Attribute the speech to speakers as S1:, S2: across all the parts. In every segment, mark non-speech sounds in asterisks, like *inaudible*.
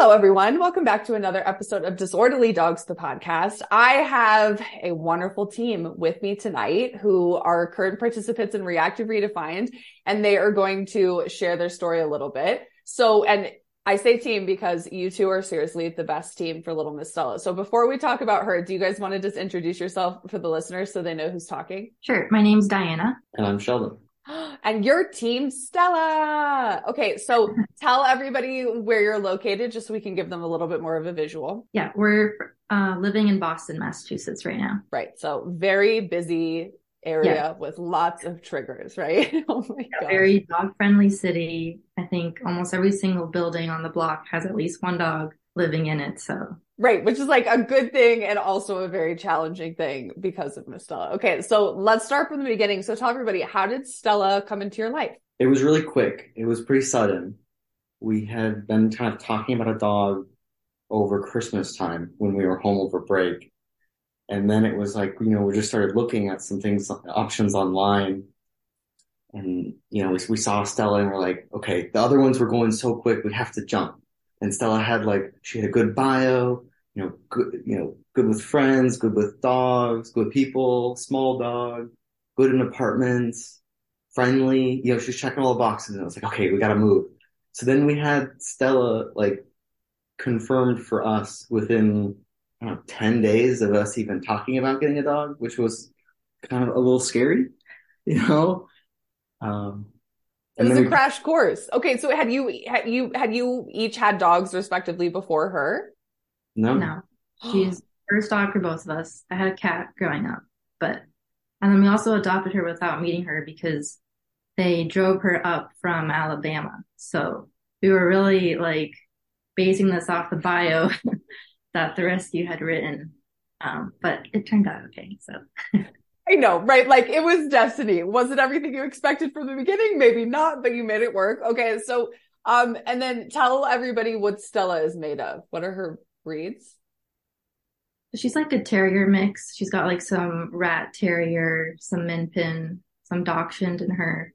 S1: Hello, everyone. Welcome back to another episode of Disorderly Dogs, the podcast. I have a wonderful team with me tonight who are current participants in Reactive Redefined, and they are going to share their story a little bit. So, and I say team because you two are seriously the best team for Little Miss Stella. So before we talk about her, do you guys want to just introduce yourself for the listeners so they know who's talking?
S2: Sure. My name's Diana.
S3: And I'm Sheldon. *gasps*
S1: and your team Stella. Okay, so tell everybody where you're located just so we can give them a little bit more of a visual.
S2: Yeah, we're uh, living in Boston, Massachusetts right now.
S1: Right. So very busy area yeah. with lots of triggers, right? *laughs*
S2: oh my yeah, god. Very dog friendly city. I think almost every single building on the block has at least one dog living in it. So
S1: Right, which is like a good thing and also a very challenging thing because of Miss Stella. Okay, so let's start from the beginning. So tell everybody, how did Stella come into your life?
S3: It was really quick. It was pretty sudden. We had been kind of talking about a dog over Christmas time when we were home over break. And then it was like, you know, we just started looking at some things, options online. And, you know, we, we saw Stella and we're like, okay, the other ones were going so quick, we have to jump. And Stella had like, she had a good bio you know, good, you know, good with friends, good with dogs, good people, small dog, good in apartments, friendly. You know, she's checking all the boxes, and I was like, okay, we got to move. So then we had Stella like confirmed for us within know, ten days of us even talking about getting a dog, which was kind of a little scary, *laughs* you know. Um,
S1: it was a crash course. Okay, so had you had you had you each had dogs respectively before her?
S3: No.
S2: No. She's *gasps* first dog for both of us. I had a cat growing up, but and then we also adopted her without meeting her because they drove her up from Alabama. So we were really like basing this off the bio *laughs* that the rescue had written. Um, but it turned out okay. So *laughs*
S1: I know, right? Like it was destiny. Was it everything you expected from the beginning? Maybe not, but you made it work. Okay. So, um, and then tell everybody what Stella is made of. What are her breeds?
S2: She's like a terrier mix. She's got like some rat terrier, some min pin, some dachshund in her.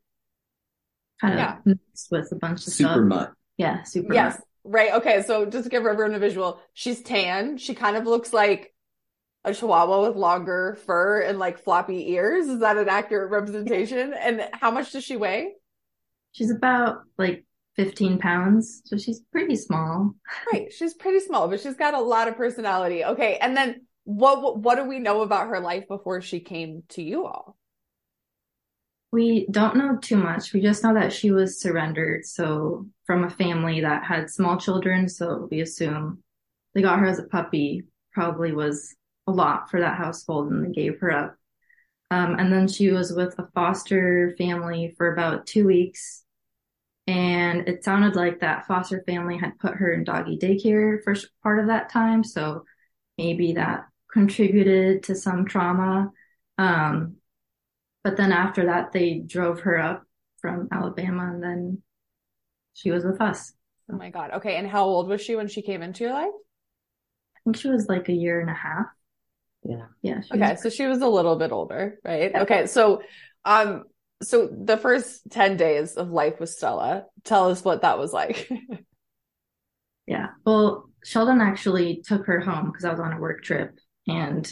S2: Kind of yeah. mixed with a bunch of stuff.
S3: super
S2: stuff.
S3: mutt.
S2: Yeah, super.
S1: Yes,
S2: mutt.
S1: right. Okay, so just to give everyone a visual, she's tan. She kind of looks like a chihuahua with longer fur and like floppy ears. Is that an accurate representation? And how much does she weigh?
S2: She's about like 15 pounds. So she's pretty small.
S1: Right. She's pretty small, but she's got a lot of personality. Okay. And then what, what do we know about her life before she came to you all?
S2: We don't know too much. We just know that she was surrendered. So from a family that had small children. So we assume they got her as a puppy probably was a lot for that household and they gave her up. Um, and then she was with a foster family for about two weeks and it sounded like that foster family had put her in doggy daycare for part of that time. So maybe that contributed to some trauma. Um, but then after that, they drove her up from Alabama and then she was with us.
S1: Oh my God. Okay. And how old was she when she came into your life?
S2: I think she was like a year and a half.
S3: Yeah.
S2: Yeah.
S1: Okay. Was... So she was a little bit older, right? Yeah. Okay. So, um, so the first 10 days of life with Stella, tell us what that was like. *laughs*
S2: yeah. Well, Sheldon actually took her home because I was on a work trip and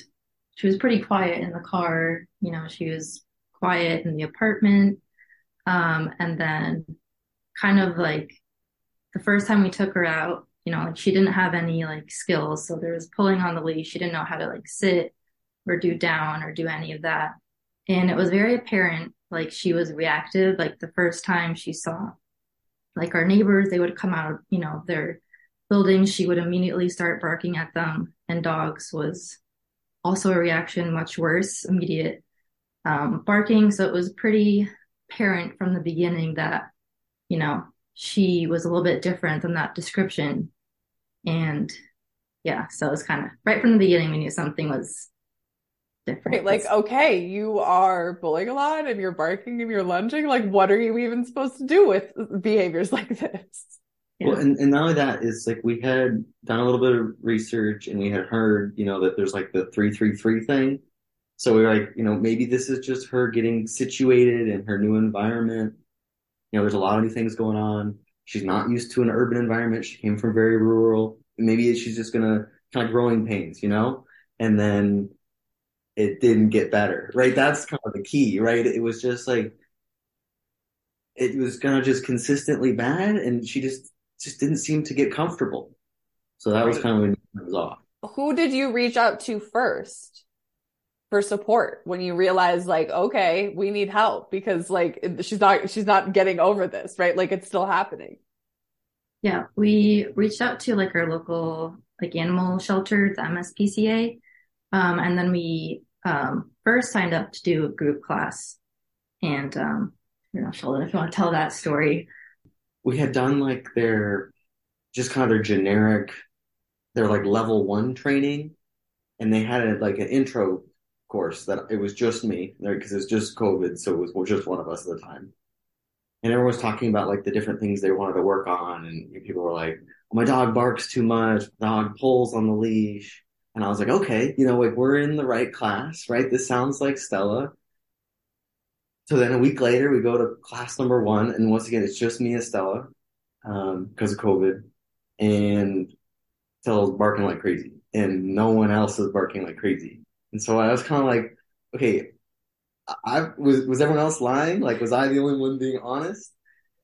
S2: she was pretty quiet in the car. You know, she was quiet in the apartment. Um, and then kind of like the first time we took her out, you know, like she didn't have any like skills. So there was pulling on the leash. She didn't know how to like sit or do down or do any of that. And it was very apparent like she was reactive. Like the first time she saw like our neighbors, they would come out, you know, their buildings, she would immediately start barking at them. And dogs was also a reaction much worse, immediate um, barking. So it was pretty apparent from the beginning that, you know, she was a little bit different than that description. And yeah, so it was kind of right from the beginning, we knew something was different.
S1: Right, like, okay, you are bullying a lot and you're barking and you're lunging. Like, what are you even supposed to do with behaviors *laughs* like this?
S3: Yeah. Well, and, and not only that is like we had done a little bit of research and we had heard, you know, that there's like the three three three thing. So we are like, you know, maybe this is just her getting situated in her new environment. You know, there's a lot of new things going on. She's not used to an urban environment. She came from very rural. Maybe she's just gonna kind of growing pains, you know? And then it didn't get better, right? That's kind of the key, right? It was just like, it was kind of just consistently bad and she just, just didn't seem to get comfortable. So that was kind of when it was off.
S1: Who did you reach out to first for support when you realized like, okay, we need help because like she's not, she's not getting over this, right? Like it's still happening.
S2: Yeah. We reached out to like our local like animal shelter, the MSPCA um, and then we um, first signed up to do a group class. And um, you know, Sheldon, if you want to tell that story.
S3: We had done like their just kind of their generic, their like level one training, and they had a, like an intro course that it was just me because it was just COVID, so it was just one of us at the time. And everyone was talking about like the different things they wanted to work on, and people were like, "My dog barks too much. Dog pulls on the leash." And I was like, okay, you know, like we're in the right class, right? This sounds like Stella. So then a week later, we go to class number one, and once again, it's just me and Stella um, because of COVID, and Stella's barking like crazy, and no one else is barking like crazy. And so I was kind of like, okay, I was was everyone else lying? Like, was I the only one being honest?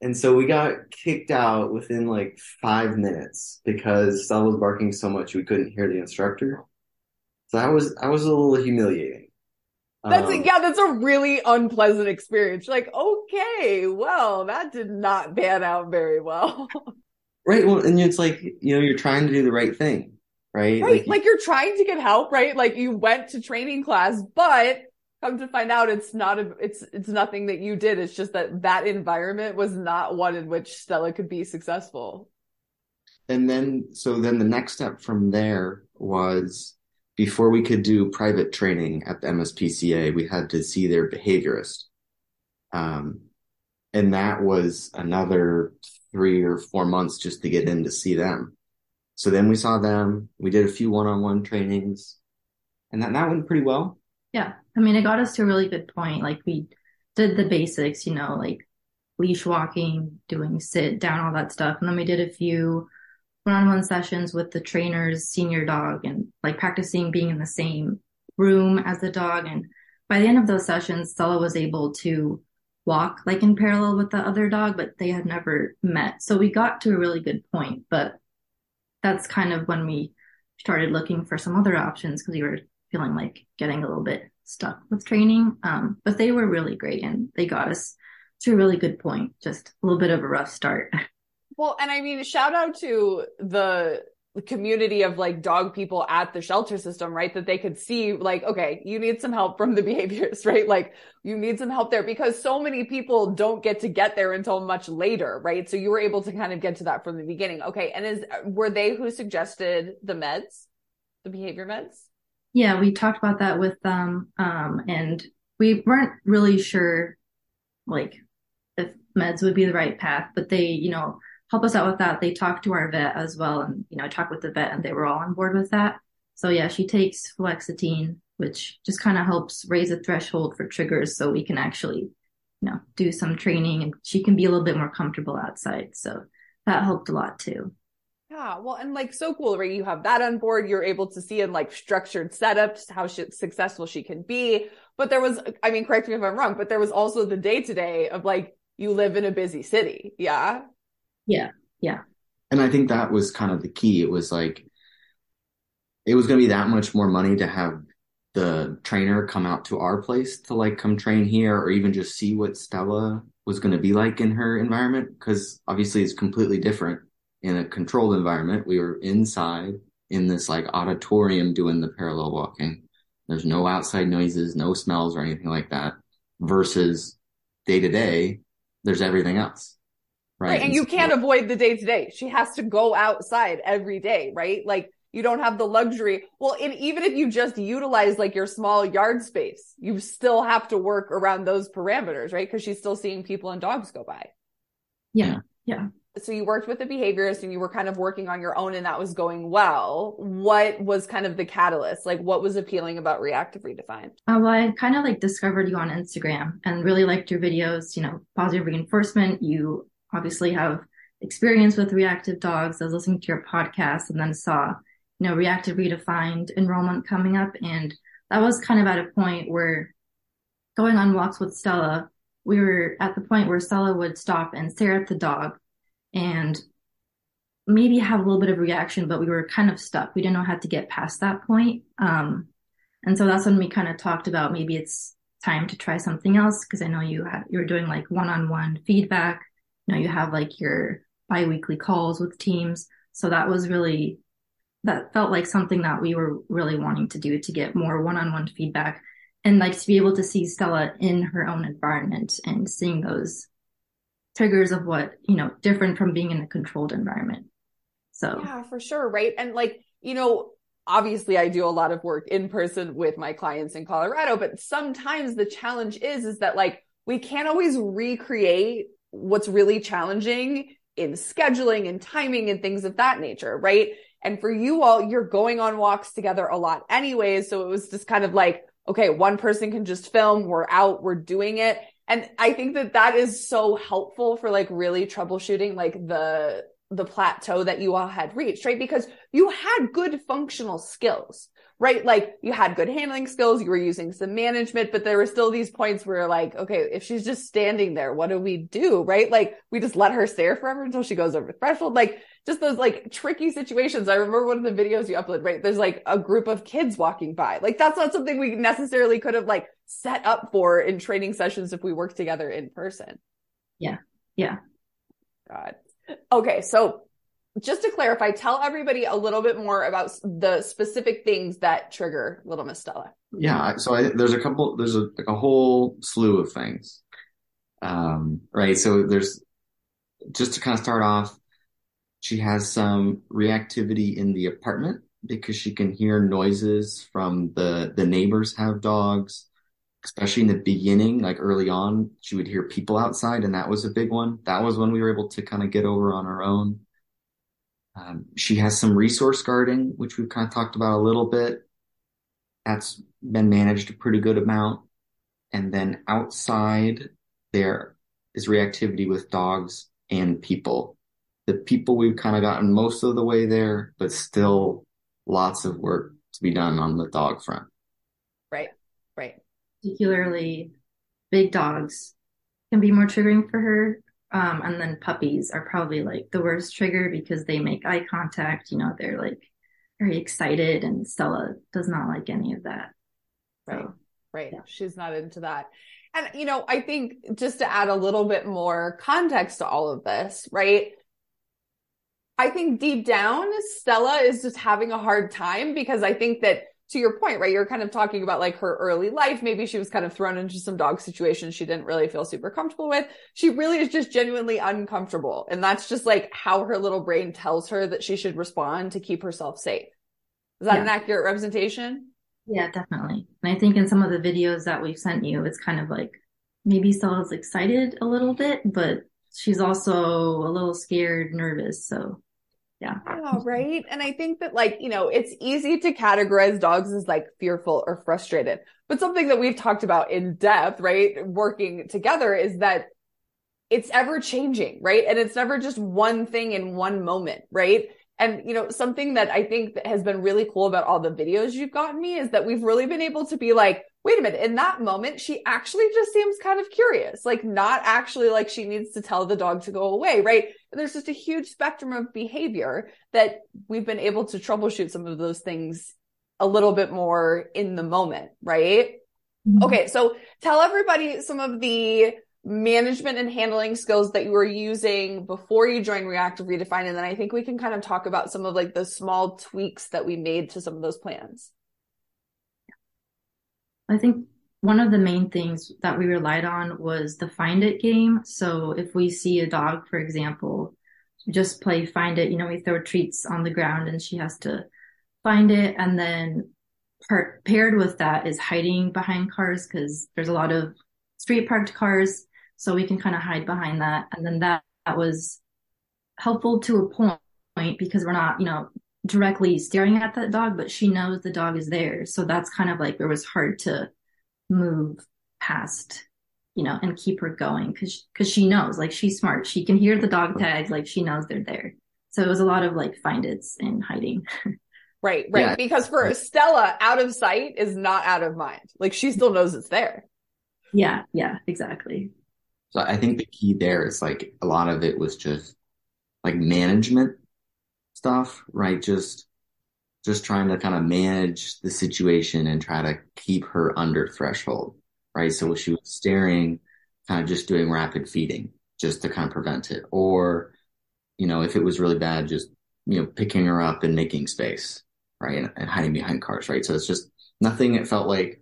S3: And so we got kicked out within like five minutes because Stella was barking so much we couldn't hear the instructor. So that was that was a little humiliating.
S1: That's um, yeah, that's a really unpleasant experience. Like, okay, well, that did not pan out very well. *laughs*
S3: right. Well, and it's like you know you're trying to do the right thing, right?
S1: Right. Like, like you're trying to get help, right? Like you went to training class, but come to find out it's not a it's it's nothing that you did. It's just that that environment was not one in which stella could be successful.
S3: And then so then the next step from there was before we could do private training at the mspca we had to see their behaviorist. Um and that was another three or four months just to get in to see them. So then we saw them. We did a few one-on-one trainings. And that, that went pretty well
S2: yeah. I mean, it got us to a really good point. Like we did the basics, you know, like leash walking, doing sit down, all that stuff. And then we did a few one-on-one sessions with the trainer's senior dog and like practicing being in the same room as the dog. And by the end of those sessions, Stella was able to walk like in parallel with the other dog, but they had never met. So we got to a really good point, but that's kind of when we started looking for some other options because we were feeling like getting a little bit stuck with training. Um, but they were really great and they got us to a really good point. Just a little bit of a rough start. *laughs*
S1: Well, and I mean, shout out to the community of like dog people at the shelter system, right? That they could see like, okay, you need some help from the *laughs* behaviors, right? Like you need some help there because so many people don't get to get there until much later, right? So you were able to kind of get to that from the beginning. Okay. And is, were they who suggested the meds, the behavior meds?
S2: Yeah, we talked about that with them, um, and we weren't really sure, like, if meds would be the right path, but they, you know, help us out with that. They talked to our vet as well, and you know, I talked with the vet, and they were all on board with that. So yeah, she takes fluoxetine, which just kind of helps raise a threshold for triggers, so we can actually, you know, do some training, and she can be a little bit more comfortable outside. So that helped a lot too.
S1: Yeah, well, and like so cool, right? You have that on board. You're able to see in like structured setups how she, successful she can be. But there was, I mean, correct me if I'm wrong, but there was also the day to day of like you live in a busy city. Yeah.
S2: Yeah. Yeah.
S3: And I think that was kind of the key. It was like, it was going to be that much more money to have the trainer come out to our place to like come train here or even just see what Stella was going to be like in her environment. Cause obviously it's completely different in a controlled environment. We were inside in this like auditorium doing the parallel walking. There's no outside noises, no smells or anything like that versus day to day. There's everything else.
S1: Right. right. And, and you can't avoid the day to day. She has to go outside every day, right? Like you don't have the luxury. Well, and even if you just utilize like your small yard space, you still have to work around those parameters, right? Because she's still seeing people and dogs go by.
S2: Yeah. Yeah.
S1: So you worked with a behaviorist and you were kind of working on your own and that was going well. What was kind of the catalyst? Like what was appealing about Reactive Redefined?
S2: Uh, well, I kind of like discovered you on Instagram and really liked your videos, you know, positive reinforcement. You obviously have experience with reactive dogs. I was listening to your podcast and then saw you know, reactive redefined enrollment coming up. And that was kind of at a point where going on walks with Stella, we were at the point where Stella would stop and stare at the dog and maybe have a little bit of reaction, but we were kind of stuck. We didn't know how to get past that point. Um, and so that's when we kind of talked about maybe it's time to try something else. Cause I know you had, you were doing like one-on-one feedback. You know, you have like your biweekly calls with teams. So that was really that felt like something that we were really wanting to do to get more one-on-one feedback and like to be able to see Stella in her own environment and seeing those triggers of what, you know, different from being in a controlled environment. So
S1: Yeah, for sure, right? And like, you know, obviously I do a lot of work in person with my clients in Colorado, but sometimes the challenge is is that like we can't always recreate what's really challenging in scheduling and timing and things of that nature, right? And for you all, you're going on walks together a lot anyways. So it was just kind of like, okay, one person can just film. We're out. We're doing it. And I think that that is so helpful for like really troubleshooting like the, the plateau that you all had reached, right? Because you had good functional skills right? Like you had good handling skills, you were using some management, but there were still these points where like, okay, if she's just standing there, what do we do? Right? Like we just let her stare forever until she goes over the threshold. Like just those like tricky situations. I remember one of the videos you uploaded, right? There's like a group of kids walking by. Like that's not something we necessarily could have like set up for in training sessions if we worked together in person.
S2: Yeah. Yeah.
S1: God. Okay. So just to clarify, tell everybody a little bit more about the specific things that trigger Little Miss Stella.
S3: Yeah, so I, there's a couple, there's a, like a whole slew of things. Um, right. So there's just to kind of start off, she has some reactivity in the apartment because she can hear noises from the the neighbors have dogs especially in the beginning like early on she would hear people outside and that was a big one that was when we were able to kind of get over on our own um, she has some resource guarding, which we've kind of talked about a little bit. That's been managed a pretty good amount. And then outside, there is reactivity with dogs and people. The people we've kind of gotten most of the way there, but still lots of work to be done on the dog front.
S1: Right, right.
S2: Particularly big dogs can be more triggering for her um, and then puppies are probably like the worst trigger because they make eye contact. You know, they're like very excited, and Stella does not like any of that.
S1: Right. right. Yeah. She's not into that. And, you know, I think just to add a little bit more context to all of this, right? I think deep down, Stella is just having a hard time because I think that to your point, right? You're kind of talking about like her early life. Maybe she was kind of thrown into some dog situations she didn't really feel super comfortable with. She really is just genuinely uncomfortable. And that's just like how her little brain tells her that she should respond to keep herself safe. Is that yeah. an accurate representation?
S2: Yeah, definitely. And I think in some of the videos that we've sent you, it's kind of like maybe Stella's excited a little bit, but she's also a little scared, nervous. So yeah.
S1: Yeah, right. And I think that like, you know, it's easy to categorize dogs as like fearful or frustrated. But something that we've talked about in depth, right, working together is that it's ever changing, right? And it's never just one thing in one moment, right? And, you know, something that I think that has been really cool about all the videos you've gotten me is that we've really been able to be like, wait a minute, in that moment, she actually just seems kind of curious, like not actually like she needs to tell the dog to go away, right? There's just a huge spectrum of behavior that we've been able to troubleshoot some of those things a little bit more in the moment, right? Mm-hmm. Okay. So tell everybody some of the management and handling skills that you were using before you joined Reactive Redefine. And then I think we can kind of talk about some of like the small tweaks that we made to some of those plans.
S2: I think one of the main things that we relied on was the find it game. So if we see a dog, for example, just play find it, you know, we throw treats on the ground and she has to find it. And then part, paired with that is hiding behind cars because there's a lot of street parked cars. So we can kind of hide behind that. And then that, that was helpful to a point because we're not, you know, directly staring at that dog, but she knows the dog is there. So that's kind of like it was hard to move past, you know, and keep her going because because she knows, like she's smart. She can hear the dog tags, like she knows they're there. So it was a lot of like find it's and hiding. *laughs*
S1: right, right. Yeah. Because for Stella, out of sight is not out of mind. Like she still knows it's there.
S2: Yeah, yeah, exactly.
S4: So I think the key there is like a lot of it was just like management stuff, right? Just just trying to kind of manage the situation and try to keep her under threshold, right? So she was staring, kind of just doing rapid feeding just to kind of prevent it. Or, you know, if it was really bad, just, you know, picking her up and making space, right? And, and hiding behind cars, right? So it's just nothing. It felt like,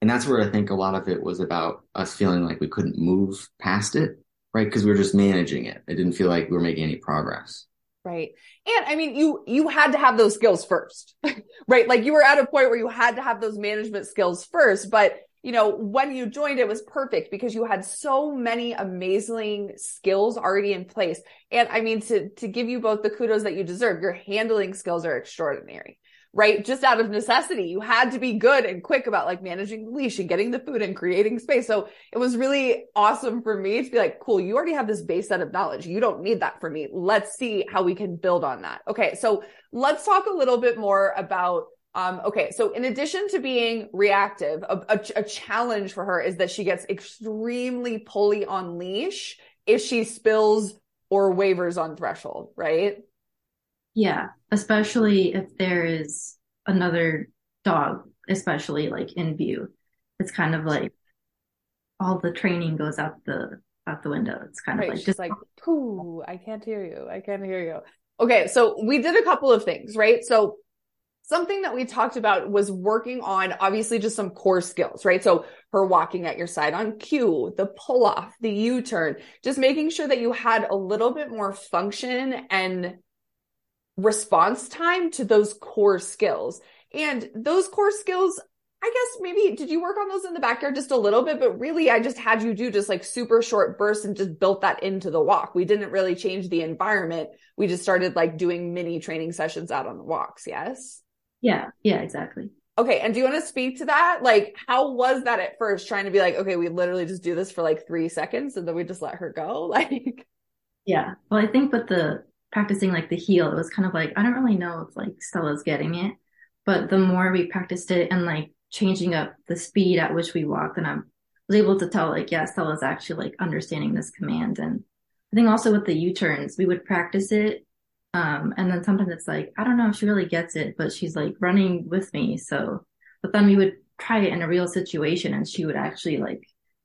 S4: and that's where I think a lot of it was about us feeling like we couldn't move past it, right? Because we were just managing it. It didn't feel like we were making any progress.
S1: Right. And I mean, you, you had to have those skills first, *laughs* right? Like you were at a point where you had to have those management skills first, but you know, when you joined, it was perfect because you had so many amazing skills already in place. And I mean, to, to give you both the kudos that you deserve, your handling skills are extraordinary right? Just out of necessity, you had to be good and quick about like managing the leash and getting the food and creating space. So it was really awesome for me to be like, cool, you already have this base set of knowledge. You don't need that for me. Let's see how we can build on that. Okay. So let's talk a little bit more about um, okay, so in addition to being reactive, a, a, a, challenge for her is that she gets extremely pulley on leash if she spills or wavers on threshold, right?
S2: Yeah, especially if there is another dog, especially like in view. It's kind of like all the training goes out the out the window. It's kind right. of like
S1: just like, pooh, I can't hear you. I can't hear you. Okay, so we did a couple of things, right? So something that we talked about was working on obviously just some core skills, right? So her walking at your side on cue, the pull off, the U turn, just making sure that you had a little bit more function and response time to those core skills. And those core skills, I guess maybe did you work on those in the backyard just a little bit? But really, I just had you do just like super short bursts and just built that into the walk. We didn't really change the environment. We just started like doing mini training sessions out on the walks. Yes.
S2: Yeah. Yeah, exactly.
S1: Okay. And do you want to speak to that? Like, how was that at first trying to be like, okay, we literally just do this for like three seconds and then we just let her go? *laughs* Like,
S2: yeah. Well, I think with the practicing like the heel, it was kind of like, I don't really know if like Stella's getting it. But the more we practiced it and like changing up the speed at which we walked, and I was able to tell like, yeah, Stella's actually like understanding this command. And I think also with the U turns, we would practice it. Um, and then sometimes it's like, I don't know if she really gets it, but she's like running with me. So, but then we would try it in a real situation and she would actually like,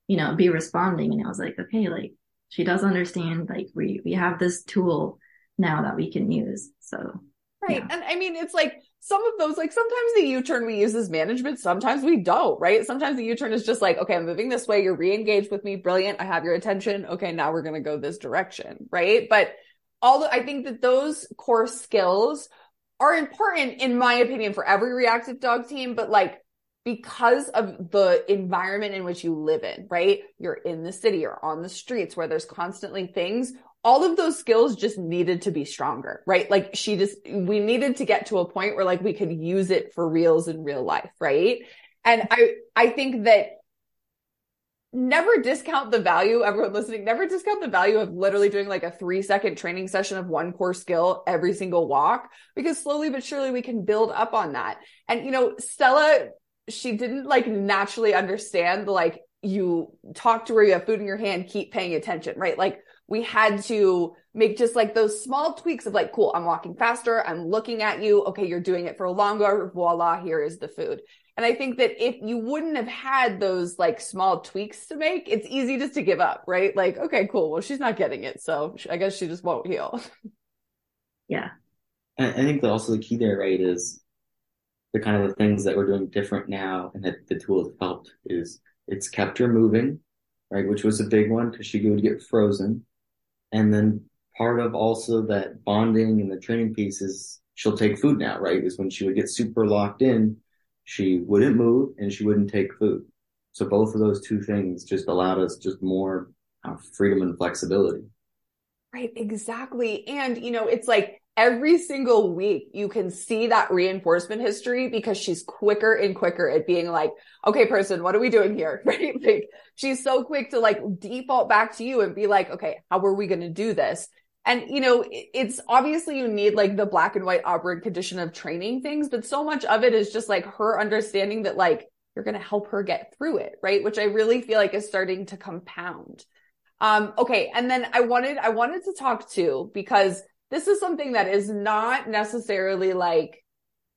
S2: you know, be responding. And I was like, okay, like she does understand, like we, we have this tool now that we can use. So
S1: Right. Yeah. And I mean, it's like some of those, like sometimes the U-turn we use as management, sometimes we don't, right? Sometimes the U-turn is just like, okay, I'm moving this way. You're re-engaged with me. Brilliant. I have your attention. Okay. Now we're going to go this direction. Right. But all I think that those core skills are important in my opinion for every reactive dog team, but like because of the environment in which you live in, right? You're in the city or on the streets where there's constantly things all of those skills just needed to be stronger, right? Like she just, we needed to get to a point where like we could use it for reals in real life, right? And I, I think that never discount the value, everyone listening, never discount the value of literally doing like a three second training session of one core skill every single walk, because slowly but surely we can build up on that. And, you know, Stella, she didn't like naturally understand like, you talk to her, you have food in your hand, keep paying attention, right? Like we had to make just like those small tweaks of like, cool, I'm walking faster. I'm looking at you. Okay. You're doing it for longer. Voila. Here is the food. And I think that if you wouldn't have had those like small tweaks to make, it's easy just to give up, right? Like, okay, cool. Well, she's not getting it. So I guess she just won't heel. *laughs*
S2: Yeah.
S3: I think that also the key there, right, is the kind of the things that we're doing different now and that the tool has helped is it's kept her moving, right? Which was a big one because she would get frozen and then part of also that bonding and the training piece is she'll take food now, right? Is when she would get super locked in, she wouldn't move and she wouldn't take food. So both of those two things just allowed us just more uh, freedom and flexibility.
S1: Right, exactly. And, you know, it's like every single week you can see that reinforcement history because she's quicker and quicker at being like, okay, person, what are we doing here? *laughs* Right. Like she's so quick to like default back to you and be like, okay, how are we going to do this? And, you know, it's obviously you need like the black and white operant condition of training things, but so much of it is just like her understanding that like you're going to help her get through it. Right. Which I really feel like is starting to compound. Um, okay. And then I wanted, I wanted to talk to because this is something that is not necessarily like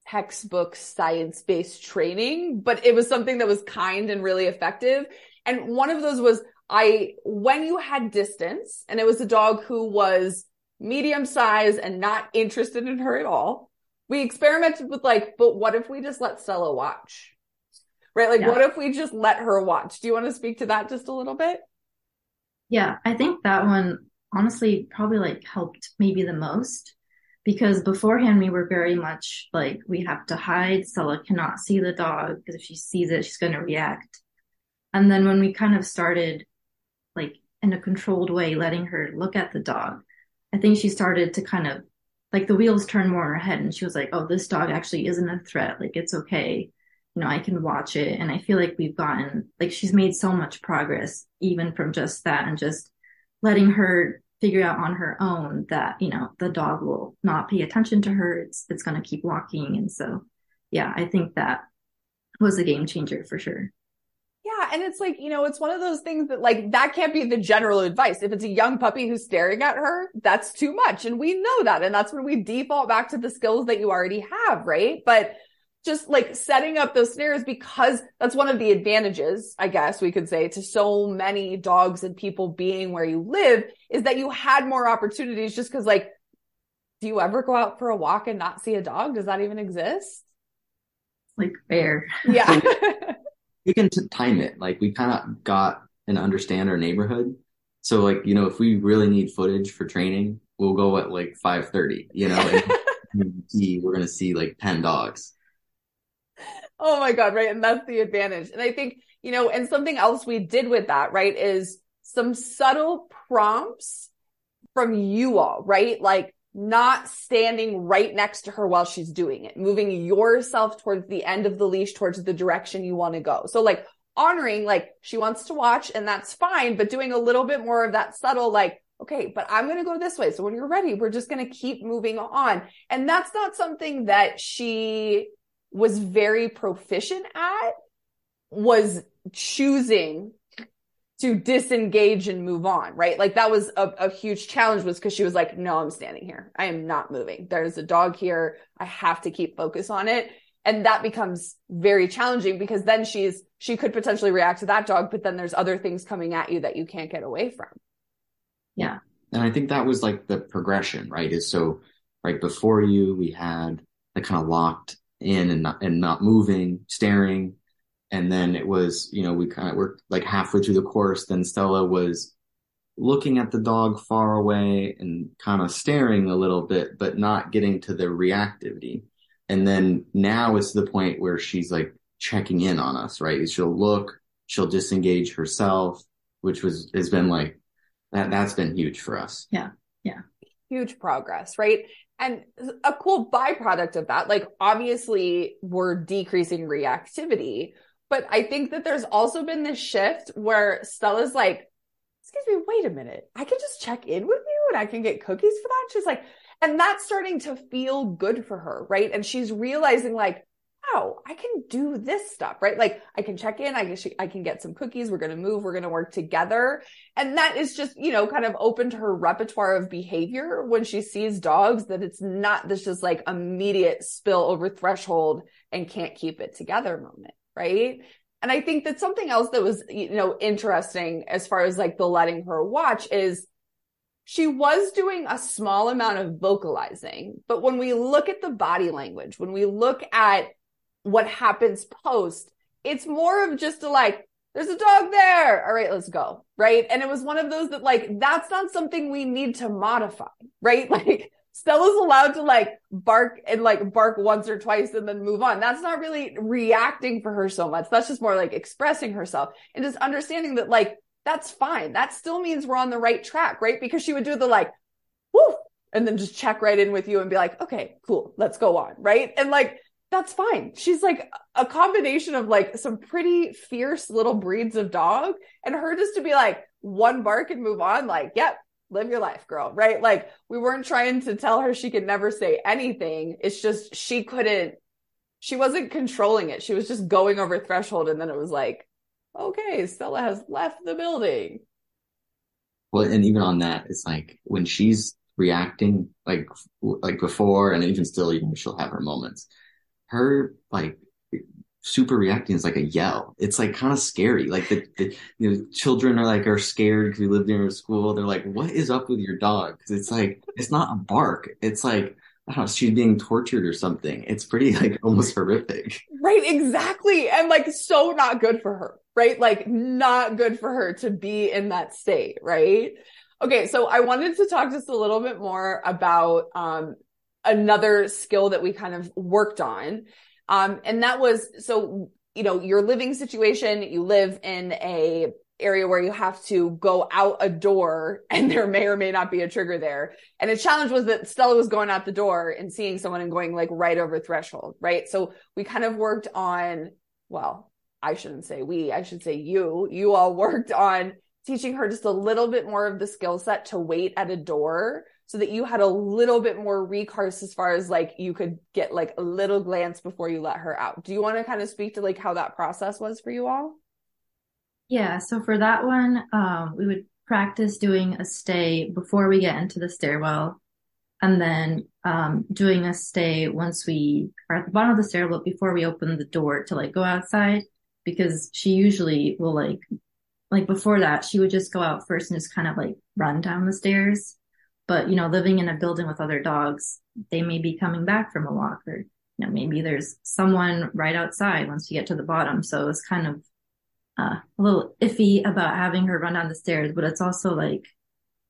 S1: textbook science based training, but it was something that was kind and really effective. And one of those was I, when you had distance and it was a dog who was medium size and not interested in her at all, we experimented with like, but what if we just let Stella watch? Right? Like, yeah. what if we just let her watch? Do you want to speak to that just a little bit?
S2: Yeah, I think that one honestly probably like helped maybe the most because beforehand we were very much like we have to hide. Stella cannot see the dog because if she sees it, she's going to react. And then when we kind of started like in a controlled way, letting her look at the dog, I think she started to kind of like the wheels turned more in her head and she was like, oh, this dog actually isn't a threat. Like it's okay. You know, I can watch it. And I feel like we've gotten, like she's made so much progress even from just that and just letting her figure out on her own that, you know, the dog will not pay attention to her. It's, it's going to keep walking. And so, yeah, I think that was a game changer for sure.
S1: Yeah. And it's like, you know, it's one of those things that like, that can't be the general advice. If it's a young puppy who's staring at her, that's too much. And we know that. And that's when we default back to the skills that you already have. Right. But just like setting up those snares because that's one of the advantages, I guess we could say to so many dogs and people being where you live is that you had more opportunities just cause like, do you ever go out for a walk and not see a dog? Does that even exist?
S2: Like fair.
S1: Yeah. *laughs* *laughs*
S4: we can t- time it. Like we kind of got and understand our neighborhood. So like, you know, if we really need footage for training, we'll go at like 530, you know, and *laughs* we're going to see like 10 dogs.
S1: Oh my God. Right. And that's the advantage. And I think, you know, and something else we did with that, right, is some subtle prompts from you all, right? Like not standing right next to her while she's doing it, moving yourself towards the end of the leash, towards the direction you want to go. So like honoring, like she wants to watch and that's fine, but doing a little bit more of that subtle, like, okay, but I'm going to go this way. So when you're ready, we're just going to keep moving on. And that's not something that she was very proficient at was choosing to disengage and move on, right? Like that was a, a huge challenge was because she was like, no, I'm standing here. I am not moving. There's a dog here. I have to keep focus on it. And that becomes very challenging because then she's, she could potentially react to that dog, but then there's other things coming at you that you can't get away from.
S2: Yeah.
S4: And I think that was like the progression, right? Is so right before you, we had the kind of locked in and not, and not moving, staring, and then it was, you know, we kind of were like halfway through the course. Then Stella was looking at the dog far away and kind of staring a little bit, but not getting to the reactivity. And then now it's the point where she's like checking in on us, right? She'll look, she'll disengage herself, which was, has been like, that, that's been huge for us.
S2: Yeah. Yeah.
S1: Huge progress, right? And a cool byproduct of that, like obviously we're decreasing reactivity, but I think that there's also been this shift where Stella's like, excuse me, wait a minute. I can just check in with you and I can get cookies for that. She's like, and that's starting to feel good for her, right? And she's realizing like, wow, I can do this stuff, right? Like I can check in, I can, I can get some cookies. We're going to move. We're going to work together. And that is just, you know, kind of opened her repertoire of behavior when she sees dogs that it's not this just like immediate spill over threshold and can't keep it together moment right? And I think that something else that was, you know, interesting as far as like the letting her watch is she was doing a small amount of vocalizing, but when we look at the body language, when we look at what happens post, it's more of just a like, there's a dog there. All right, let's go. Right. And it was one of those that like, that's not something we need to modify. Right. *laughs* Like Stella's allowed to like bark and like bark once or twice and then move on. That's not really reacting for her so much. That's just more like expressing herself and just understanding that like that's fine. That still means we're on the right track, right? Because she would do the like, whoo, and then just check right in with you and be like, okay, cool, let's go on, right? And like, that's fine. She's like a combination of like some pretty fierce little breeds of dog and her just to be like one bark and move on, like, yep, live your life, girl, right? Like we weren't trying to tell her she could never say anything. It's just she couldn't, she wasn't controlling it. She was just going over threshold. And then it was like, okay, Stella has left the building.
S4: Well, and even on that, it's like when she's reacting like like before, and even still, even she'll have her moments. Her like super reacting is like a yell. It's like kind of scary. Like the, the you know children are like are scared because we lived near a school. They're like, "What is up with your dog?" Because it's like it's not a bark. It's like I don't know, she's being tortured or something. It's pretty like almost horrific.
S1: Right, exactly. And like so not good for her, right? Like not good for her to be in that state, right? Okay, so I wanted to talk just a little bit more about um another skill that we kind of worked on. Um, and that was so, you know, your living situation, you live in a area where you have to go out a door *laughs* and there may or may not be a trigger there. And the challenge was that Stella was going out the door and seeing someone and going like right over threshold, right? So we kind of worked on, well, I shouldn't say we, I should say you, you all *laughs* worked on teaching her just a little bit more of the skill set to wait at a door so that you had a little bit more recourse as far as like you could get like a little glance before you let her out. Do you want to kind of speak to like how that process was for you all?
S2: Yeah, so for that one, um, we would practice doing a stay before we get into the stairwell and then um, doing a stay once we are at the bottom of the stairwell before we open the door to like go outside because she usually will like like before that she would just go out first and just kind of like run down the stairs but, you know, living in a building with other dogs, they may be coming back from a walk or, you know, maybe there's someone right outside once you get to the bottom. So it's kind of uh, a little iffy about having her run down the stairs, but it's also like,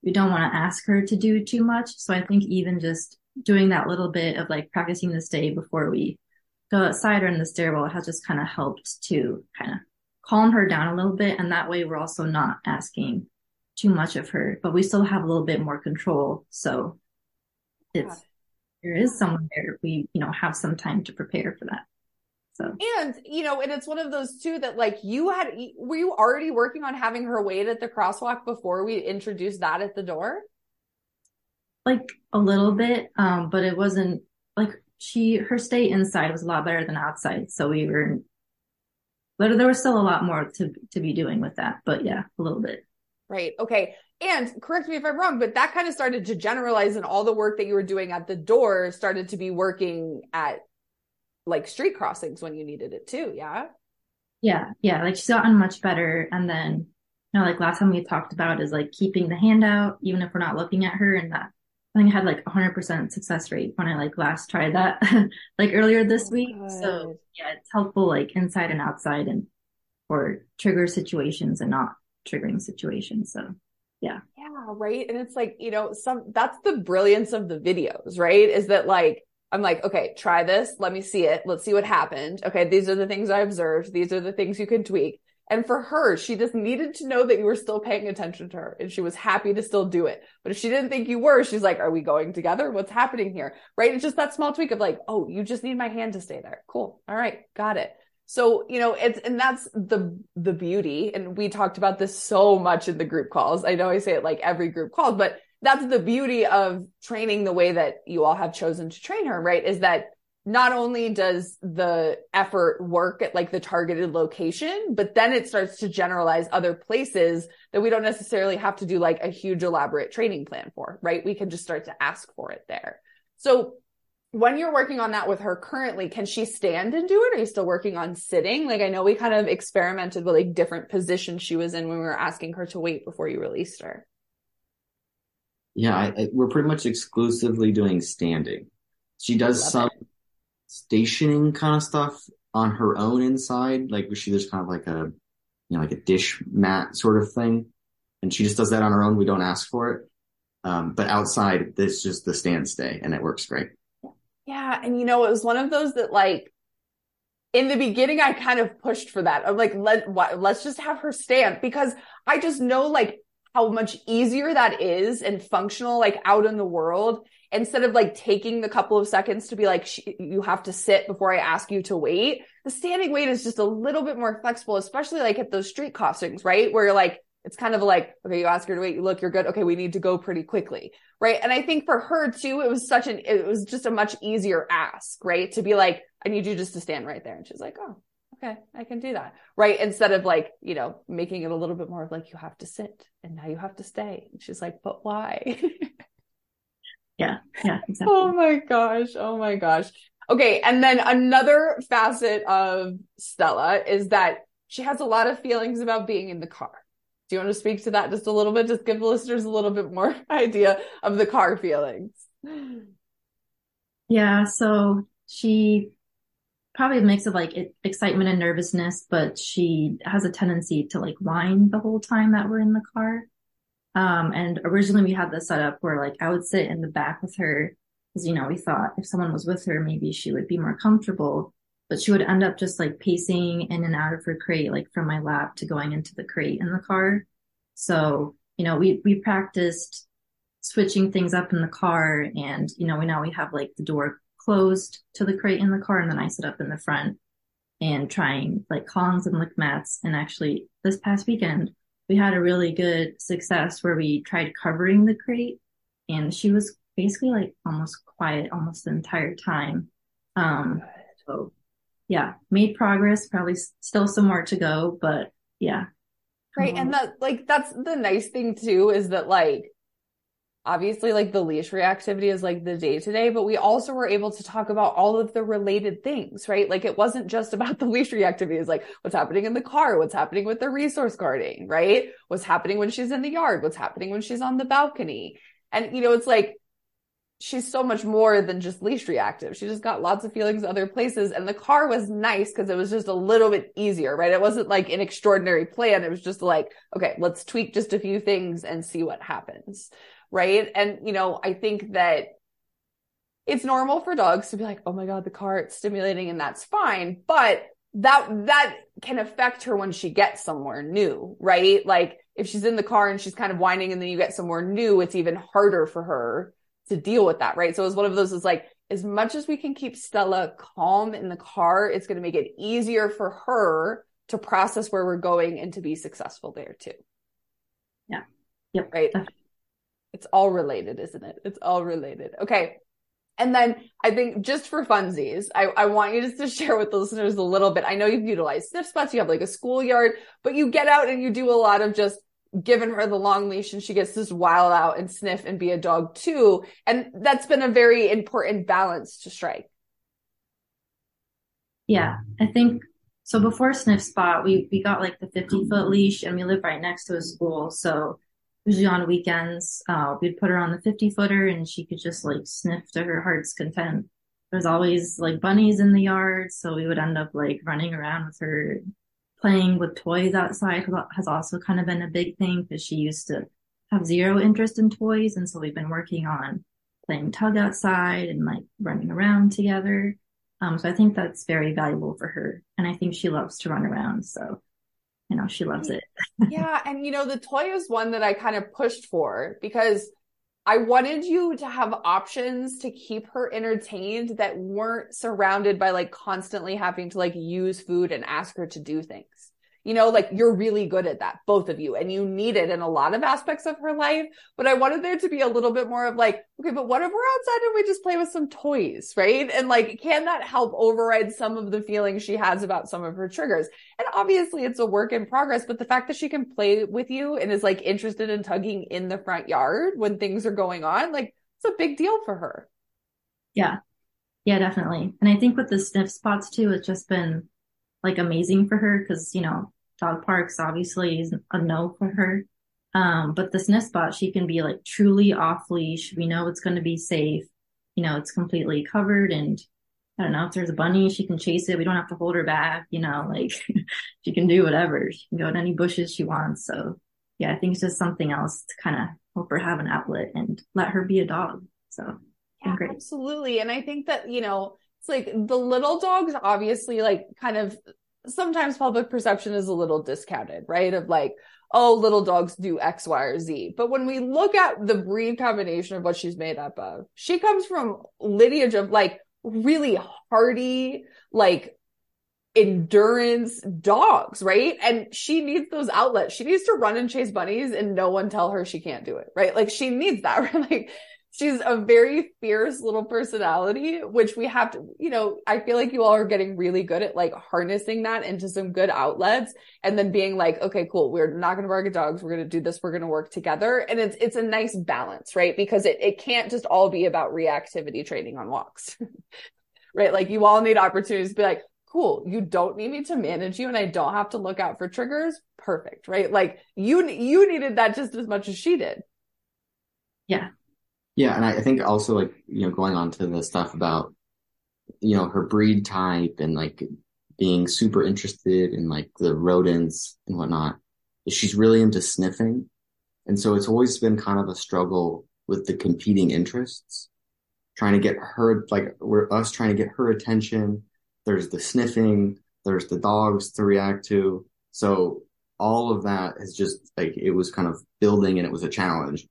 S2: we don't want to ask her to do too much. So I think even just doing that little bit of like practicing the stay before we go outside or in the stairwell has just kind of helped to kind of calm her down a little bit. And that way we're also not asking too much of her, but we still have a little bit more control. So it's, there is someone there. We, you know, have some time to prepare for that. So,
S1: and, you know, and it's one of those too that like you had, were you already working on having her wait at the crosswalk before we introduced that at the door?
S2: Like a little bit, um, but it wasn't like she, her stay inside was a lot better than outside. So we were, but there was still a lot more to, to be doing with that. But yeah, a little bit.
S1: Right. Okay. And correct me if I'm wrong, but that kind of started to generalize and all the work that you were doing at the door started to be working at like street crossings when you needed it too. Yeah.
S2: Yeah. Yeah. Like she's gotten much better. And then, you know, like last time we talked about is like keeping the hand out, even if we're not looking at her and that I think I had like a hundred percent success rate when I like last tried that *laughs* like earlier oh, this oh, week. Good. So yeah, it's helpful like inside and outside and for trigger situations and not triggering situation. So yeah.
S1: Yeah. Right. And it's like, you know, some, that's the brilliance of the videos, right? Is that like, I'm like, okay, try this. Let me see it. Let's see what happened. Okay. These are the things I observed. These are the things you can tweak. And for her, she just needed to know that you were still paying attention to her and she was happy to still do it. But if she didn't think you were, she's like, are we going together? What's happening here? Right. It's just that small tweak of like, oh, you just need my hand to stay there. Cool. All right. Got it. So, you know, it's, and that's the, the beauty. And we talked about this so much in the group calls. I know I say it like every group call, but that's the beauty of training the way that you all have chosen to train her, right? Is that not only does the effort work at like the targeted location, but then it starts to generalize other places that we don't necessarily have to do like a huge elaborate training plan for, right? We can just start to ask for it there. So when you're working on that with her currently, can she stand and do it? Are you still working on sitting? Like I know we kind of experimented with like different positions she was in when we were asking her to wait before you released her.
S4: Yeah, I, I, we're pretty much exclusively doing standing. She does some it. stationing kind of stuff on her own inside, like she there's kind of like a you know like a dish mat sort of thing, and she just does that on her own. We don't ask for it. Um, but outside, this just the stand stay, and it works great.
S1: Yeah, and you know, it was one of those that like in the beginning, I kind of pushed for that. I'm like, let what, let's just have her stand because I just know like how much easier that is and functional like out in the world instead of like taking the couple of seconds to be like you have to sit before I ask you to wait. The standing wait is just a little bit more flexible, especially like at those street crossings, right? Where you're like it's kind of like, okay, you ask her to wait, you look, you're good. Okay, we need to go pretty quickly. Right. And I think for her too, it was such an, it was just a much easier ask, right? To be like, I need you just to stand right there. And she's like, oh, okay, I can do that. Right. Instead of like, you know, making it a little bit more of like, you have to sit and now you have to stay. And she's like, but why? *laughs*
S2: yeah. Yeah. *laughs*
S1: Oh exactly. Oh my gosh. Oh my gosh. Okay. And then another facet of Stella is that she has a lot of feelings about being in the car do you want to speak to that just a little bit? Just give the listeners a little bit more *laughs* idea of the car feelings.
S2: Yeah, so she probably a mix of like excitement and nervousness, but she has a tendency to like whine the whole time that we're in the car. Um, and originally we had this set up where like I would sit in the back with her because, you know, we thought if someone was with her, maybe she would be more comfortable but she would end up just like pacing in and out of her crate, like from my lap to going into the crate in the car. So, you know, we, we practiced switching things up in the car and, you know, we now we have like the door closed to the crate in the car and then I sit up in the front and trying like Kongs and lick mats. And actually this past weekend, we had a really good success where we tried covering the crate and she was basically like almost quiet almost the entire time. Um, so yeah, made progress, probably still some more to go, but yeah.
S1: Right. And that, like, that's the nice thing too, is that like, obviously like the leash reactivity is like the day to day, but we also were able to talk about all of the related things, right? Like it wasn't just about *laughs* the leash reactivity. It's like what's happening in the car, what's happening with the resource guarding, right? What's happening when she's in the yard, what's happening when she's on the balcony. And, you know, it's like, she's so much more than just leash reactive. She just got lots of feelings other places. And the car was nice because it was just a little bit easier, right? It wasn't like an extraordinary plan. It was just like, okay, let's tweak just a few things and see what happens. Right. And, you know, I think that it's normal for dogs to be like, oh my God, the car, it's stimulating and that's fine. But that, that can affect her when she gets somewhere new, right? Like if she's in the car and she's kind of whining and then you get somewhere new, it's even harder for her to deal with that, right? So it was one of those is like, as much as we can keep Stella calm in the car, it's going to make it easier for her to process where we're going and to be successful there too.
S2: Yeah. Yep.
S1: Right. It's all related, isn't it? It's all related. Okay. And then I think just for funsies, I, I want you just to *laughs* share with the listeners a little bit. I know you've utilized Sniffspots, you have like a schoolyard, but you get out and you do a lot of just given her the long leash and she gets this wild out and sniff and be a dog too. And that's been a very important balance to strike.
S2: Yeah, I think so. Before Sniffspot, we we got like the fifty foot leash, and we live right next to a school. So usually on weekends, uh, we'd put her on the fifty footer, and she could just like sniff to her heart's content. There's always like bunnies in the yard, so we would end up like running around with her, playing with toys outside has also kind of been a big thing because she used to have zero interest in toys. And so we've been working on playing tug outside and like running around together. Um, so I think that's very valuable for her. And I think she loves to run around. So, you know, she loves it. *laughs*
S1: yeah. And, you know, the toy is one that I kind of pushed for because I wanted you to have options to keep her entertained that weren't surrounded by like constantly having to like use food and ask her to do things you know, like you're really good at that, both of you, and you need it in a lot of aspects of her life. But I wanted there to be a little bit more of like, okay, but what if we're outside and we just play with some toys, right? And like, can that help override some of the feelings she has about some of her triggers? And obviously it's a work in progress, but the fact that she can play with you and is like interested in tugging in the front yard when things are going on, like it's a big deal for her.
S2: Yeah. Yeah, definitely. And I think with the Sniffspots too, it's just been like amazing for her because, you know, dog parks obviously is a no for her. Um, but the Sniffspot, she can be like truly off leash. We know it's going to be safe. You know, it's completely covered and I don't know if there's a bunny, she can chase it. We don't have to hold her back. You know, *laughs* like she can do whatever. She can go in any bushes she wants. So yeah, I think it's just something else to kind of help her have an outlet and let her be a dog. So
S1: yeah, great. absolutely. And I think that, you know, it's like the little dogs obviously like kind of sometimes public perception is a little discounted, right? Of like, oh, little dogs do X, Y, or Z. But when we look at the breed combination of what she's made up of, she comes from lineage of like really hardy, like endurance dogs, right? And she needs those outlets. She needs to run and chase bunnies and no one tell her she can't do it, right? Like she needs that, *laughs* right? Like she's a very fierce little personality, which we have to, you know, I feel like you all are getting really good at like harnessing that into some good outlets and then being like, okay, cool. We're not going to bark at dogs. We're going to do this. We're going to work together. And it's, it's a nice balance, right? Because it, it can't just all be about reactivity training on walks, *laughs* right? Like you all need opportunities to be like, cool. You don't need me to manage you and I don't have to look out for triggers. Perfect. Right. Like you, you needed that just as much as she did.
S2: Yeah.
S3: Yeah, and I think also like, you know, going on to the stuff about, you know, her breed type and like being super interested in like the rodents and whatnot, she's really into sniffing. And so it's always been kind of a struggle with the competing interests, trying to get her, like we're us trying to get her attention. There's the sniffing, there's the dogs to react to. So all of that is just like, it was kind of building and it was a challenge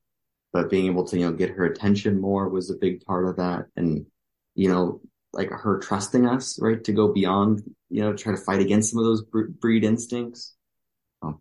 S3: but being able to, you know, get her attention more was a big part of that. And, you know, like her trusting us, right, to go beyond, you know, try to fight against some of those breed instincts.
S1: Oh.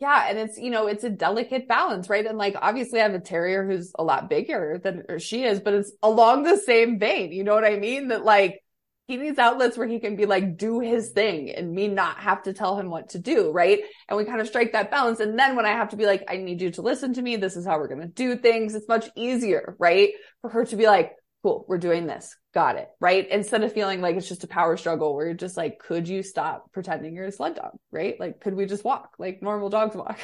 S1: Yeah. And it's, you know, it's a delicate balance, right? And like, obviously I have a terrier who's a lot bigger than she is, but it's along the same vein. You know what I mean? That like, he needs outlets where he can be like, do his thing and me not have to tell him what to do. Right. And we kind of strike that balance. And then when I have to be like, I need you to listen to me. This is how we're going to do things. It's much easier, right? For her to be like, cool, we're doing this. Got it. Right. Instead of feeling like it's just a power struggle where you're just like, could you stop pretending you're a sled dog? Right. Like, could we just walk like normal dogs walk?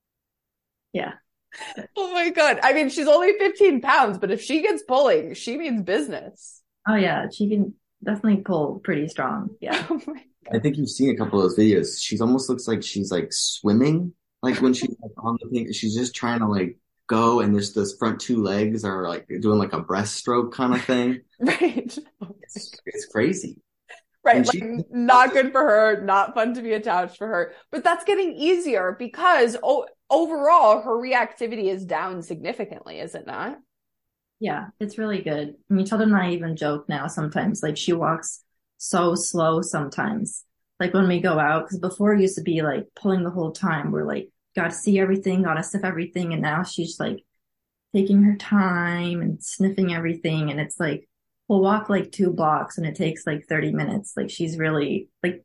S1: *laughs*
S2: yeah.
S1: Oh my God. I mean, she's only 15 pounds, but if she gets pulling, she means business.
S2: Oh yeah, she can definitely pull pretty strong. Yeah. *laughs*
S3: Oh I think you've seen a couple of those videos. She's almost looks like she's like swimming. Like when she's like on the thing, she's just trying to like go and there's those front two legs are like doing like a breaststroke kind of thing. *laughs*
S1: right.
S3: It's, it's crazy.
S1: Right. Like, she, not good for her, not fun to be attached for her. But that's getting easier because oh, overall her reactivity is down significantly, is it not?
S2: Yeah, it's really good. I mean, Sheldon and I even joke now sometimes, like she walks so slow sometimes. Like when we go out, because before it used to be like pulling the whole time. We're like, gotta see everything, gotta sniff everything. And now she's like taking her time and sniffing everything. And it's like, we'll walk like two blocks and it takes like 30 minutes. Like she's really like,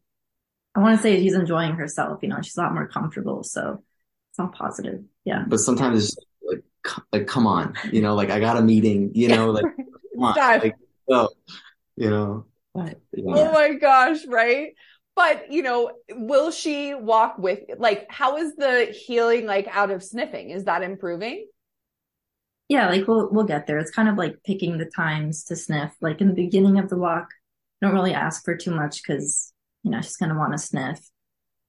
S2: I want to say she's enjoying herself, you know, she's a lot more comfortable. So it's all positive. Yeah.
S3: But sometimes like come on you know like i got a meeting you know like *laughs* come on like go you know?
S1: But, yeah. oh my gosh right? But you know will she walk with like how is the heeling like out of sniffing? Is that improving?
S2: Yeah like we'll we'll get there. It's kind of like picking the times to sniff. Like in the beginning of the walk don't really ask for too much because you know she's going to want to sniff.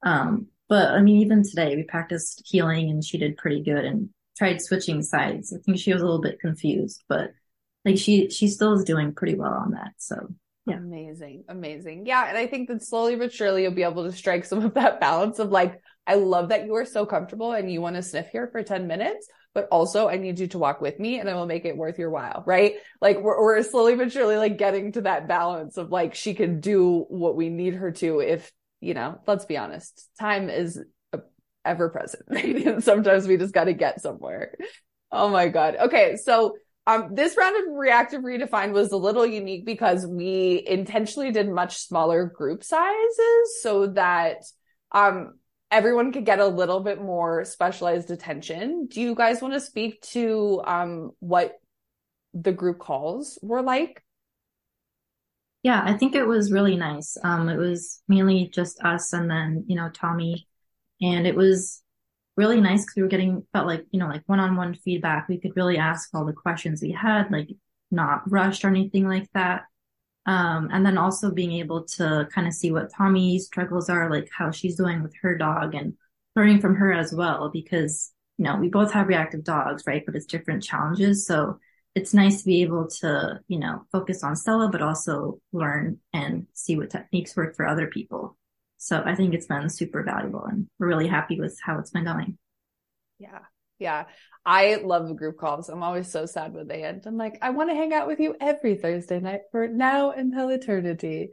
S2: Um but i mean even today we practiced heeling and she did pretty good and tried switching sides. I think she was a little bit confused, but like she she still is doing pretty well on that. So yeah.
S1: Amazing. Amazing. Yeah. And I think that slowly but surely you'll be able to strike some of that balance of like, I love that you are so comfortable and you want to sniff here for 10 minutes, but also I need you to walk with me and I will make it worth your while. Right. Like we're, we're slowly but surely like getting to that balance of like, she can do what we need her to if, you know, let's be honest, time is ever present. *laughs* and sometimes we just got to get somewhere. Oh my God. Okay. So, um, this round of reactive redefined was a little unique because we intentionally did much smaller group sizes so that, um, everyone could get a little bit more specialized attention. Do you guys want to speak to, um, what the group calls were like?
S2: Yeah, I think it was really nice. Um, it was mainly just us and then, you know, Tommy and it was really nice because we were getting felt like you know like one-on-one feedback we could really ask all the questions we had like not rushed or anything like that um, and then also being able to kind of see what tommy's struggles are like how she's doing with her dog and learning from her as well because, you know, we both have reactive dogs, right? But it's different challenges. So it's nice to be able to, you know, focus on Stella, but also learn and see what techniques work for other people. So I think it's been super valuable and we're really happy with how it's been going.
S1: Yeah. Yeah. I love group calls. I'm always so sad when they end. I'm like, I want to hang out with you every Thursday night for now until eternity.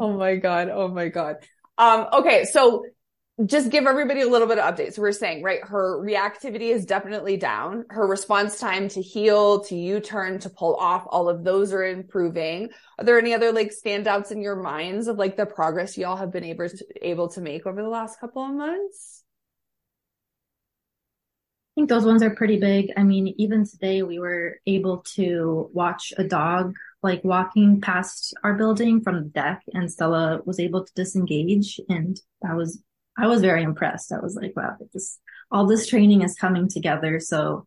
S1: Oh my God. Oh my God. Um, okay. So just give everybody a little bit of updates. So we're saying, right, her reactivity is definitely down. Her response time to heel, to U-turn, to pull off, all of those are improving. Are there any other like standouts in your minds of like the progress y'all have been able to, able to make over the last couple of months?
S2: I think those ones are pretty big. I mean, even today we were able to watch a dog like walking past our building from the deck and Stella was able to disengage and that was I was very impressed. I was like, wow, this all this training is coming together. So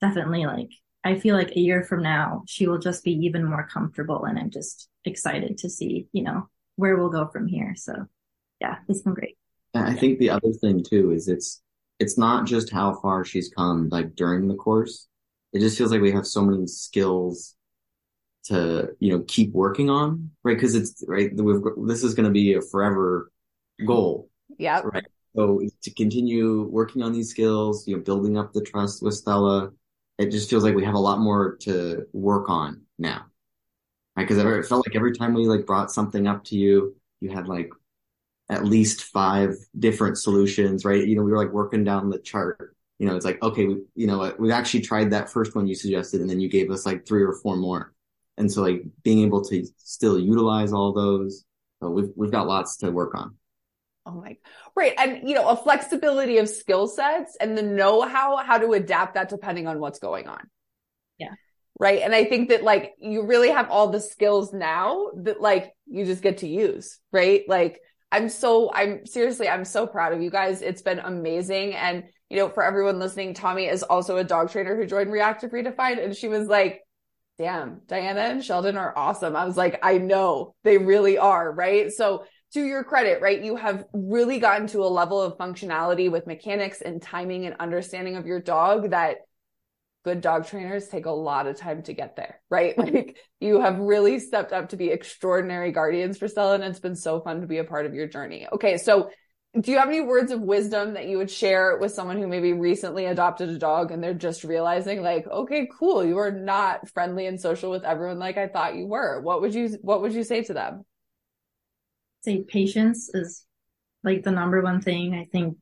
S2: definitely like I feel like a year from now she will just be even more comfortable and I'm just excited to see, you know, where we'll go from here. So yeah, it's been great.
S3: I think the other thing too is it's it's not just how far she's come like during the course. It just feels like we have so many skills to, you know, keep working on, right? Cause it's right. this is going to be a forever goal
S1: yeah.
S3: Right. So to continue working on these skills, you know, building up the trust with Stella, it just feels like we have a lot more to work on now. Right. Cause it felt like every time we like brought something up to you, you had like at least five different solutions, right? You know, we were like working down the chart. You know, it's like, okay, we, you know, we actually tried that first one you suggested and then you gave us like three or four more. And so like being able to still utilize all those, so we've, we've got lots to work on.
S1: Oh my, right. And, you know, a flexibility of skill sets and the know how, how to adapt that depending on what's going on.
S2: Yeah.
S1: Right. And I think that like you really have all the skills now that like you just get to use, right? Like I'm so, I'm seriously, I'm so proud of you guys. It's been amazing. And, you know, for everyone listening, Tommy is also a dog trainer who joined Reactive Redefined and she was like, damn, Diana and Sheldon are awesome. I was like, I know they really are. Right. So to your credit, right? You have really gotten to a level of functionality with mechanics and timing and understanding of your dog that good dog trainers take a lot of time to get there, right? *laughs* Like you have really stepped up to be extraordinary guardians for Stella and it's been so fun to be a part of your journey. Okay. So do you have any words of wisdom that you would share with someone who maybe recently adopted a dog and they're just realizing like, okay, cool. You are not friendly and social with everyone like I thought you were. What would you, what would you say to them?
S2: Say patience is like the number one thing. I think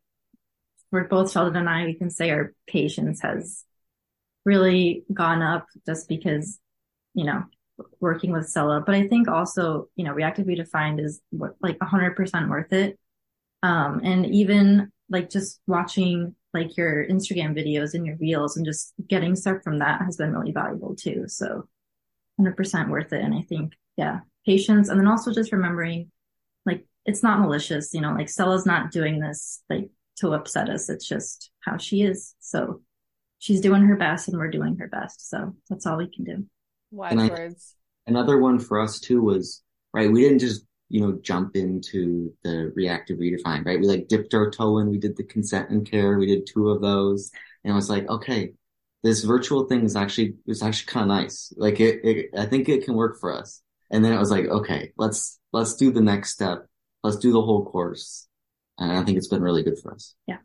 S2: for both Sheldon and I, we can say our patience has really gone up just because, you know, working with Stella. But I think also, you know, Reactive Redefined is like hundred percent worth it. Um, and even like just watching like your Instagram videos and your reels and just getting stuff from that has been really valuable too. So 100% worth it. And I think, yeah, patience. And then also just remembering it's not malicious, you know, like Stella's not doing this like to upset us. It's just how she is. So she's doing her best and we're doing her best. So that's all we can do.
S1: Wise words.
S3: Another one for us too was, right, we didn't just, you know, jump into the reactive redefine, right? We like dipped our toe in, we did the consent and care, we did two of those. And I was like, okay, this virtual thing is actually, it's actually kind of nice. Like it, it, I think it can work for us. And then it was like, okay, let's, let's do the next step. Let's do the whole course. And I think it's been really good for us.
S2: Yeah.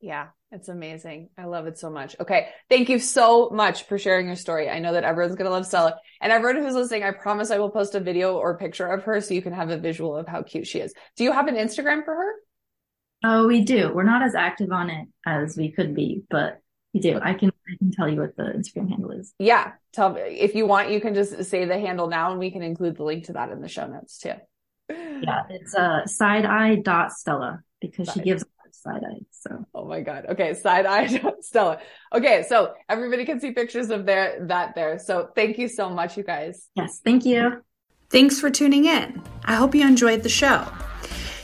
S1: Yeah. It's amazing. I love it so much. Okay. Thank you so much for sharing your story. I know that everyone's going to love Stella and everyone who's listening. I promise I will post a video or picture of her so you can have a visual of how cute she is. Do you have an Instagram for her?
S2: Oh, we do. We're not as active on it as we could be, but we do. I can I can tell you what the Instagram handle is.
S1: Yeah. Tell me if you want, you can just say the handle now and we can include the link to that in the show notes too.
S2: Yeah, it's uh side eye dot Stella because side. she gives side eye. So
S1: oh my god. Okay, side eye dot Stella. Okay, so everybody can see pictures of their that there. So thank you so much, you guys.
S2: Yes, thank you.
S1: Thanks for tuning in. I hope you enjoyed the show.